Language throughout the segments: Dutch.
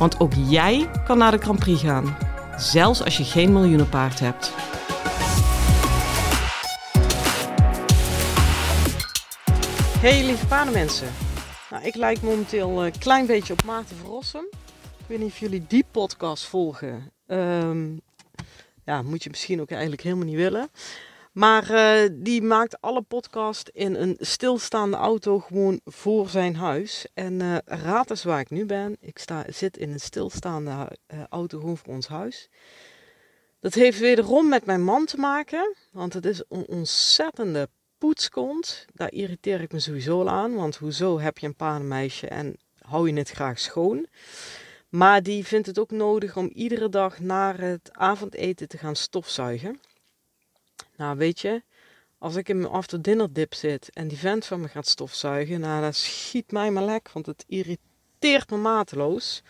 Want ook jij kan naar de Grand Prix gaan, zelfs als je geen miljoenenpaard hebt. Hey lieve paardenmensen. Nou, ik lijk momenteel een klein beetje op Maarten Verrossen. Ik weet niet of jullie die podcast volgen. Ehm, ja, moet je misschien ook eigenlijk helemaal niet willen. Maar uh, die maakt alle podcast in een stilstaande auto gewoon voor zijn huis. En uh, raad eens waar ik nu ben. Ik sta, zit in een stilstaande uh, auto gewoon voor ons huis. Dat heeft wederom met mijn man te maken. Want het is een ontzettende poetskont. Daar irriteer ik me sowieso aan. Want hoezo heb je een paardenmeisje en hou je het graag schoon? Maar die vindt het ook nodig om iedere dag naar het avondeten te gaan stofzuigen. Nou, weet je, als ik in mijn after dinner dip zit en die vent van me gaat stofzuigen, nou, dat schiet mij maar lek, want het irriteert me mateloos.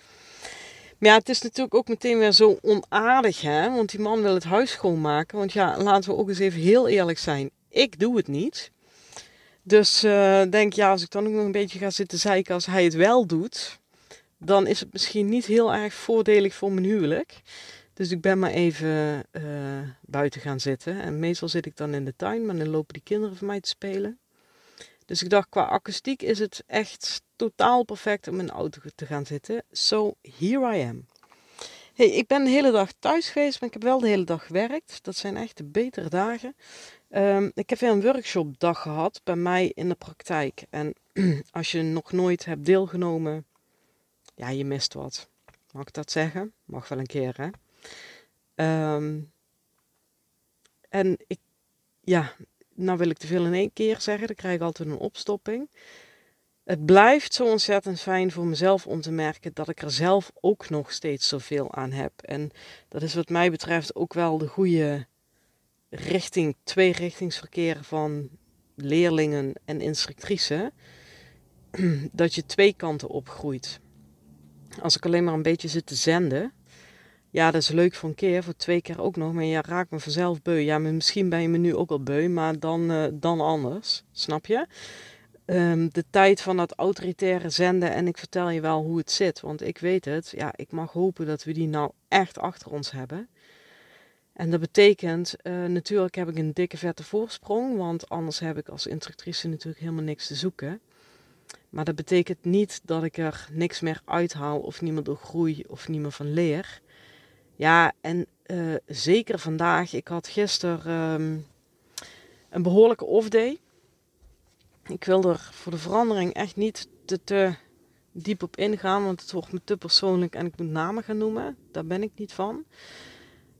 Maar ja, het is natuurlijk ook meteen weer zo onaardig, hè? Want die man wil het huis schoonmaken. Want ja, laten we ook eens even heel eerlijk zijn. Ik doe het niet. Dus uh, denk, ja, als ik dan ook nog een beetje ga zitten zeiken als hij het wel doet, dan is het misschien niet heel erg voordelig voor mijn huwelijk. Dus ik ben maar even uh, buiten gaan zitten. En meestal zit ik dan in de tuin, maar dan lopen die kinderen van mij te spelen. Dus ik dacht, qua akoestiek is het echt totaal perfect om in de auto te gaan zitten. So, here I am. Hey, ik ben de hele dag thuis geweest, maar ik heb wel de hele dag gewerkt. Dat zijn echt de betere dagen. Um, ik heb weer een workshopdag gehad bij mij in de praktijk. En als je nog nooit hebt deelgenomen, ja, je mist wat. Mag ik dat zeggen? Mag wel een keer, hè? Um, en ik, ja, nou wil ik te veel in één keer zeggen, dan krijg ik altijd een opstopping. Het blijft zo ontzettend fijn voor mezelf om te merken dat ik er zelf ook nog steeds zoveel aan heb. En dat is wat mij betreft ook wel de goede richting, tweerichtingsverkeer van leerlingen en instructrices. Dat je twee kanten opgroeit. Als ik alleen maar een beetje zit te zenden, ja, dat is leuk voor een keer, voor twee keer ook nog. Maar ja, raak me vanzelf beu. Ja, misschien ben je me nu ook al beu, maar dan, uh, dan anders. Snap je? Um, de tijd van dat autoritaire zenden en ik vertel je wel hoe het zit. Want ik weet het. Ja, ik mag hopen dat we die nou echt achter ons hebben. En dat betekent, uh, natuurlijk heb ik een dikke vette voorsprong. Want anders heb ik als instructrice natuurlijk helemaal niks te zoeken. Maar dat betekent niet dat ik er niks meer uithaal of niemand door groei of niemand van leer. Ja, en uh, zeker vandaag. Ik had gisteren um, een behoorlijke off-day. Ik wil er voor de verandering echt niet te, te diep op ingaan, want het wordt me te persoonlijk en ik moet namen gaan noemen. Daar ben ik niet van.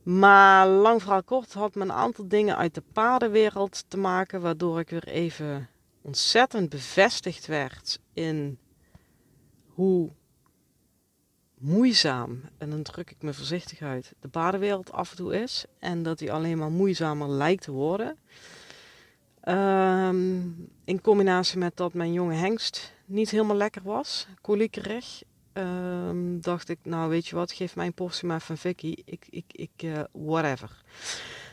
Maar lang verhaal kort had me een aantal dingen uit de paardenwereld te maken, waardoor ik weer even ontzettend bevestigd werd in hoe moeizaam, en dan druk ik me voorzichtig uit, de paardenwereld af en toe is. En dat die alleen maar moeizamer lijkt te worden. Um, in combinatie met dat mijn jonge hengst niet helemaal lekker was, koliekerig, um, dacht ik, nou weet je wat, geef mij een portie maar van Vicky, ik, ik, ik, uh, whatever.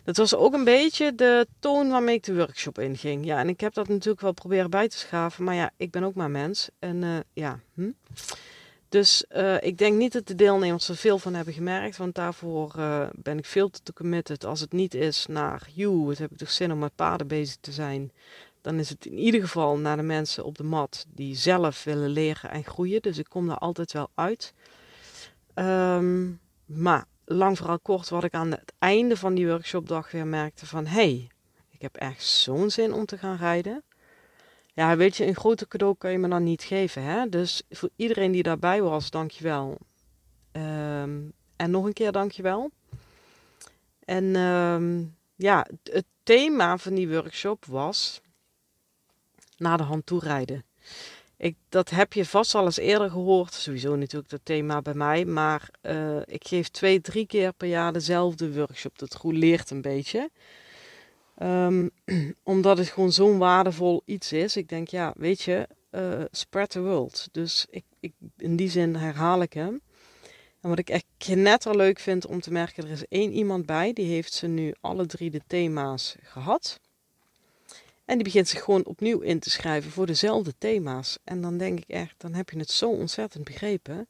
Dat was ook een beetje de toon waarmee ik de workshop inging. Ja, en ik heb dat natuurlijk wel proberen bij te schaven, maar ja, ik ben ook maar mens. En uh, ja, hm? Dus uh, ik denk niet dat de deelnemers er veel van hebben gemerkt, want daarvoor uh, ben ik veel te committed. Als het niet is naar, joe, het heb ik toch zin om met paarden bezig te zijn, dan is het in ieder geval naar de mensen op de mat die zelf willen leren en groeien. Dus ik kom daar altijd wel uit. Um, maar lang vooral kort, wat ik aan het einde van die workshopdag weer merkte van, hey, ik heb echt zo'n zin om te gaan rijden. Ja, weet je, een groter cadeau kan je me dan niet geven. Hè? Dus voor iedereen die daarbij was, dankjewel. Um, en nog een keer dankjewel. En um, ja, het thema van die workshop was naar de hand toe rijden. Ik, dat heb je vast al eens eerder gehoord. Sowieso natuurlijk dat thema bij mij. Maar uh, ik geef twee, drie keer per jaar dezelfde workshop. Dat leert een beetje. Um, omdat het gewoon zo'n waardevol iets is. Ik denk, ja, weet je, uh, spread the world. Dus ik, ik, in die zin herhaal ik hem. En wat ik echt knetterleuk vind om te merken, er is één iemand bij, die heeft ze nu alle drie de thema's gehad. En die begint zich gewoon opnieuw in te schrijven voor dezelfde thema's. En dan denk ik echt, dan heb je het zo ontzettend begrepen.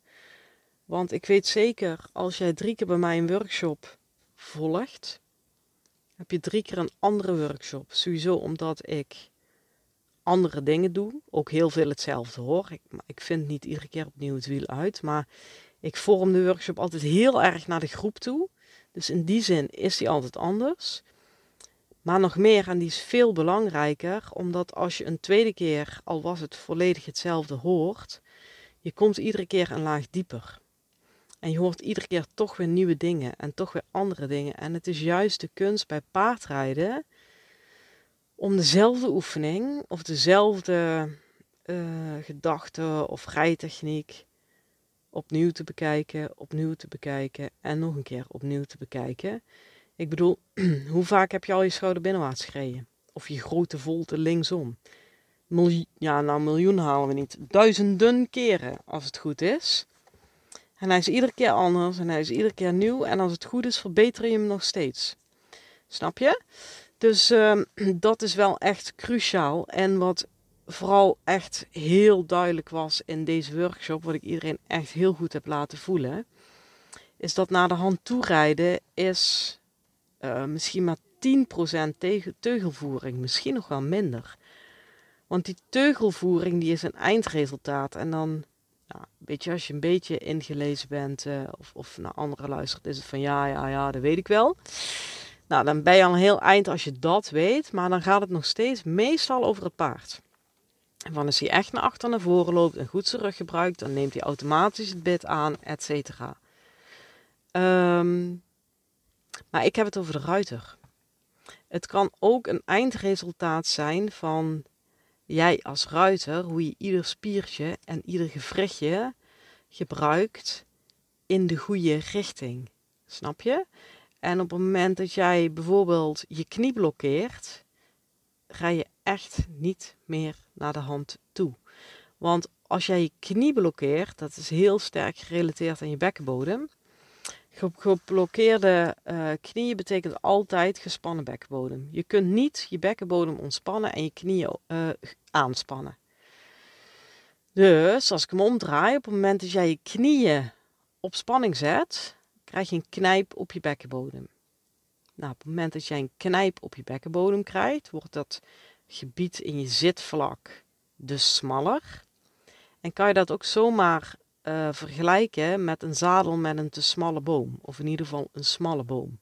Want ik weet zeker, als jij drie keer bij mij een workshop volgt, heb je drie keer een andere workshop. Sowieso omdat ik andere dingen doe. Ook heel veel hetzelfde hoor. Ik, ik vind niet iedere keer opnieuw het wiel uit. Maar ik vorm de workshop altijd heel erg naar de groep toe. Dus in die zin is die altijd anders. Maar nog meer, en die is veel belangrijker, omdat als je een tweede keer, al was het volledig hetzelfde, hoort, je komt iedere keer een laag dieper. En je hoort iedere keer toch weer nieuwe dingen en toch weer andere dingen. En het is juist de kunst bij paardrijden om dezelfde oefening of dezelfde uh, gedachte of rijtechniek opnieuw te bekijken, opnieuw te bekijken en nog een keer opnieuw te bekijken. Ik bedoel, hoe vaak heb je al je schouder binnenwaarts gereden? Of je grote volte linksom? Ja, nou miljoen halen we niet. Duizenden keren, als het goed is. En hij is iedere keer anders en hij is iedere keer nieuw. En als het goed is, verbeter je hem nog steeds. Snap je? Dus uh, dat is wel echt cruciaal. En wat vooral echt heel duidelijk was in deze workshop, wat ik iedereen echt heel goed heb laten voelen, is dat naar de hand toerijden is uh, misschien maar 10% tegen teugelvoering, misschien nog wel minder. Want die teugelvoering die is een eindresultaat. En dan, nou, weet je, als je een beetje ingelezen bent uh, of, of naar anderen luistert, is het van ja, ja, ja, dat weet ik wel. Nou, dan ben je al een heel eind als je dat weet, maar dan gaat het nog steeds meestal over het paard. En als hij echt naar achter naar voren loopt en goed zijn rug gebruikt, dan neemt hij automatisch het bit aan, et cetera. Um, maar ik heb het over de ruiter. Het kan ook een eindresultaat zijn van jij als ruiter, hoe je ieder spiertje en ieder gewrichtje gebruikt in de goede richting. Snap je? En op het moment dat jij bijvoorbeeld je knie blokkeert, ga je echt niet meer naar de hand toe. Want als jij je knie blokkeert, dat is heel sterk gerelateerd aan je bekkenbodem. Geblokkeerde uh, knieën betekent altijd gespannen bekkenbodem. Je kunt niet je bekkenbodem ontspannen en je knieën uh, aanspannen. Dus als ik hem omdraai, op het moment dat jij je knieën op spanning zet, krijg je een knijp op je bekkenbodem. Nou, op het moment dat jij een knijp op je bekkenbodem krijgt, wordt dat gebied in je zitvlak dus smaller. En kan je dat ook zomaar uh, vergelijken met een zadel met een te smalle boom. Of in ieder geval een smalle boom.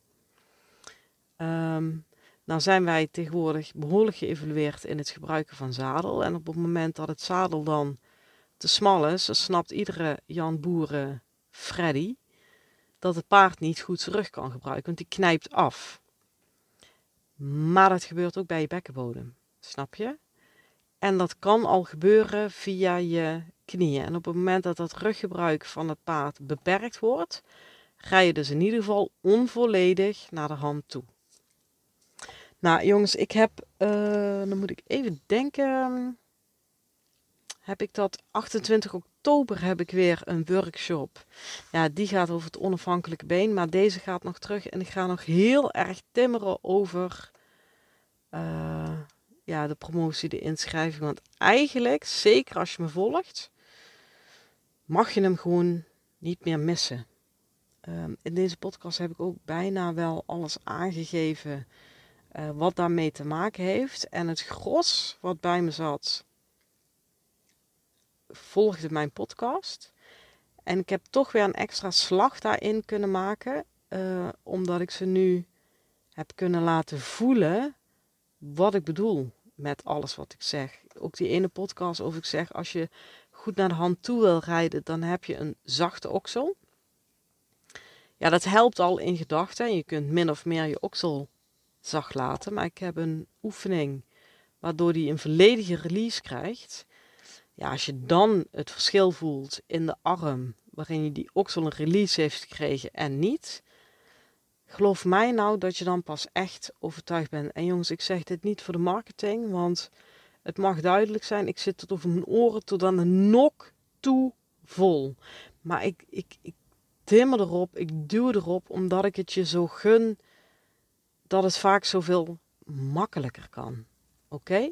Um, nou zijn wij tegenwoordig behoorlijk geëvalueerd in het gebruiken van zadel. En op het moment dat het zadel dan te smal is, dan snapt iedere Jan Boeren Freddy dat het paard niet goed zijn rug kan gebruiken, want die knijpt af. Maar dat gebeurt ook bij je bekkenbodem, snap je? En dat kan al gebeuren via je knieën. En op het moment dat dat ruggebruik van het paard beperkt wordt, ga je dus in ieder geval onvolledig naar de hand toe. Nou jongens, ik heb, uh, dan moet ik even denken, heb ik dat 28 oktober heb ik weer een workshop. Ja, die gaat over het onafhankelijke been, maar deze gaat nog terug en ik ga nog heel erg timmeren over... Ja, de promotie, de inschrijving. Want eigenlijk, zeker als je me volgt, mag je hem gewoon niet meer missen. Ehm, in deze podcast heb ik ook bijna wel alles aangegeven uh, wat daarmee te maken heeft. En het gros wat bij me zat, volgde mijn podcast. En ik heb toch weer een extra slag daarin kunnen maken, uh, omdat ik ze nu heb kunnen laten voelen wat ik bedoel met alles wat ik zeg. Ook die ene podcast over ik zeg, als je goed naar de hand toe wil rijden, dan heb je een zachte oksel. Ja, dat helpt al in gedachten. Je kunt min of meer je oksel zacht laten. Maar ik heb een oefening waardoor die een volledige release krijgt. Ja, als je dan het verschil voelt in de arm waarin je die oxel release heeft gekregen en niet, geloof mij nou dat je dan pas echt overtuigd bent. En jongens, ik zeg dit niet voor de marketing, want het mag duidelijk zijn. Ik zit tot over mijn oren tot aan de nok toe vol. Maar ik, ik, ik timmer erop, ik duw erop, omdat ik het je zo gun dat het vaak zoveel makkelijker kan. Oké?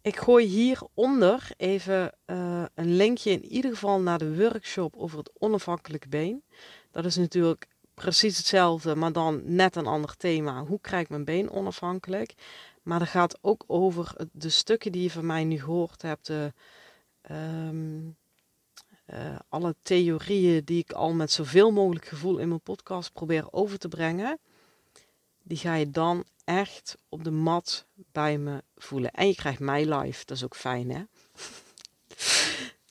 Ik gooi hieronder even uh, een linkje in ieder geval naar de workshop over het onafhankelijke been. Dat is natuurlijk precies hetzelfde, maar dan net een ander thema. Hoe krijg ik mijn been onafhankelijk? Maar dat gaat ook over de stukken die je van mij nu gehoord hebt. De, um, uh, alle theorieën die ik al met zoveel mogelijk gevoel in mijn podcast probeer over te brengen. Die ga je dan echt op de mat bij me voelen. En je krijgt mij live, dat is ook fijn hè.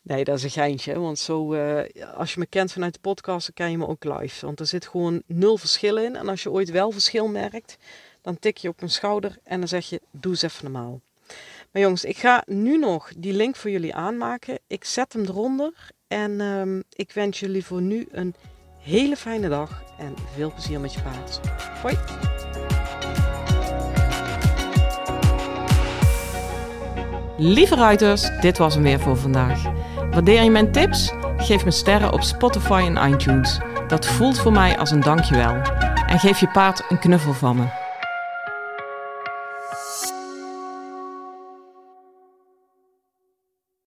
Nee, dat is een geintje. Want zo, uh, als je me kent vanuit de podcast, dan ken je me ook live. Want er zit gewoon nul verschil in. En als je ooit wel verschil merkt, dan tik je op mijn schouder en dan zeg je, doe eens even normaal. Maar jongens, ik ga nu nog die link voor jullie aanmaken. Ik zet hem eronder. En um, ik wens jullie voor nu een hele fijne dag. En veel plezier met je paard. Hoi! Lieve ruiters, dit was hem weer voor vandaag. Waardeer je mijn tips? Geef me sterren op Spotify en iTunes. Dat voelt voor mij als een dankjewel. En geef je paard een knuffel van me.